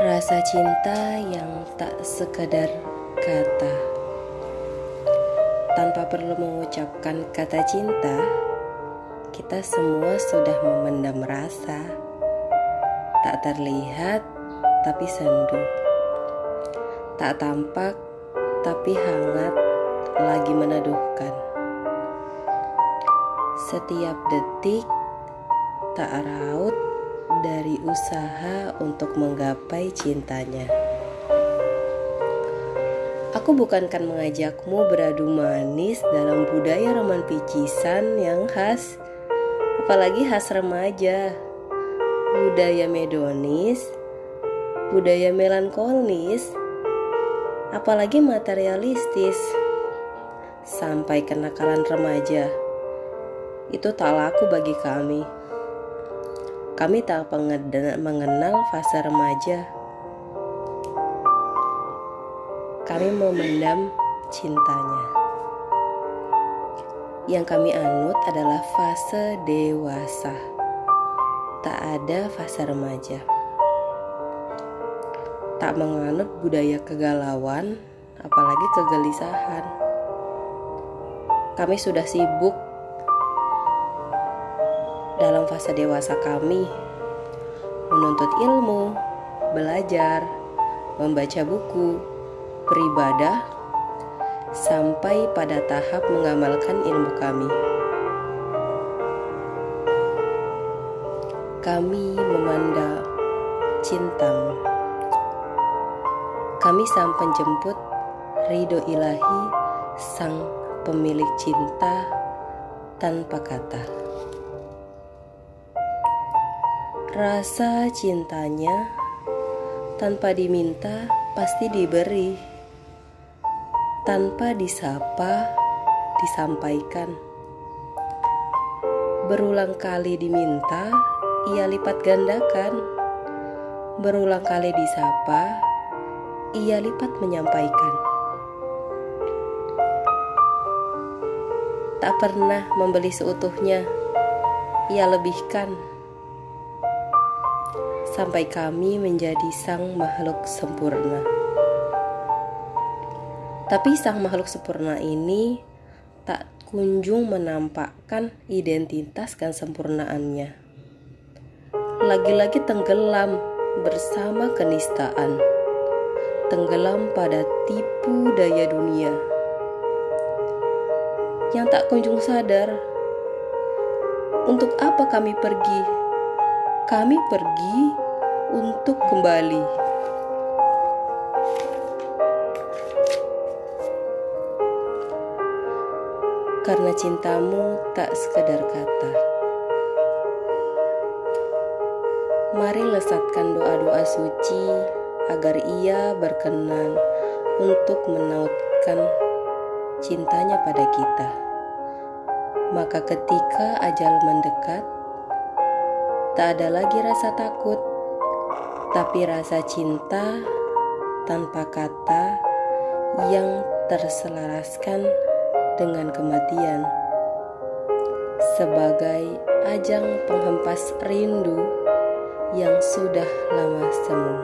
Rasa cinta yang tak sekedar kata. Tanpa perlu mengucapkan kata cinta Kita semua sudah memendam rasa. Tak terlihat tapi sendu. Tak tampak tapi hangat lagi meneduhkan. Setiap detik tak raut dari usaha untuk menggapai cintanya. Aku bukankan mengajakmu beradu manis dalam budaya roman picisan yang khas, apalagi khas remaja. Budaya medonis, budaya melankolis, apalagi materialistis, sampai kenakalan remaja. Itu tak laku bagi kami. Kami tak mengenal fase remaja. Kami memendam cintanya. Yang kami anut adalah fase dewasa. Tak ada fase remaja. Tak menganut budaya kegalauan, apalagi kegelisahan. Kami sudah sibuk dalam fase dewasa kami menuntut ilmu, belajar, membaca buku, beribadah, sampai pada tahap mengamalkan ilmu kami. Kami memandang cintamu. Kami sang penjemput ridho ilahi sang pemilik cinta tanpa kata. Rasa cintanya tanpa diminta pasti diberi, tanpa disapa disampaikan. Berulang kali diminta, ia lipat gandakan. Berulang kali disapa, ia lipat menyampaikan. Tak pernah membeli seutuhnya, ia lebihkan sampai kami menjadi sang makhluk sempurna. Tapi sang makhluk sempurna ini tak kunjung menampakkan identitas dan sempurnaannya. Lagi-lagi tenggelam bersama kenistaan. Tenggelam pada tipu daya dunia. Yang tak kunjung sadar untuk apa kami pergi kami pergi untuk kembali. Karena cintamu tak sekedar kata. Mari lesatkan doa-doa suci agar ia berkenan untuk menautkan cintanya pada kita. Maka ketika ajal mendekat, Tak ada lagi rasa takut, tapi rasa cinta tanpa kata yang terselaraskan dengan kematian sebagai ajang penghempas rindu yang sudah lama semu.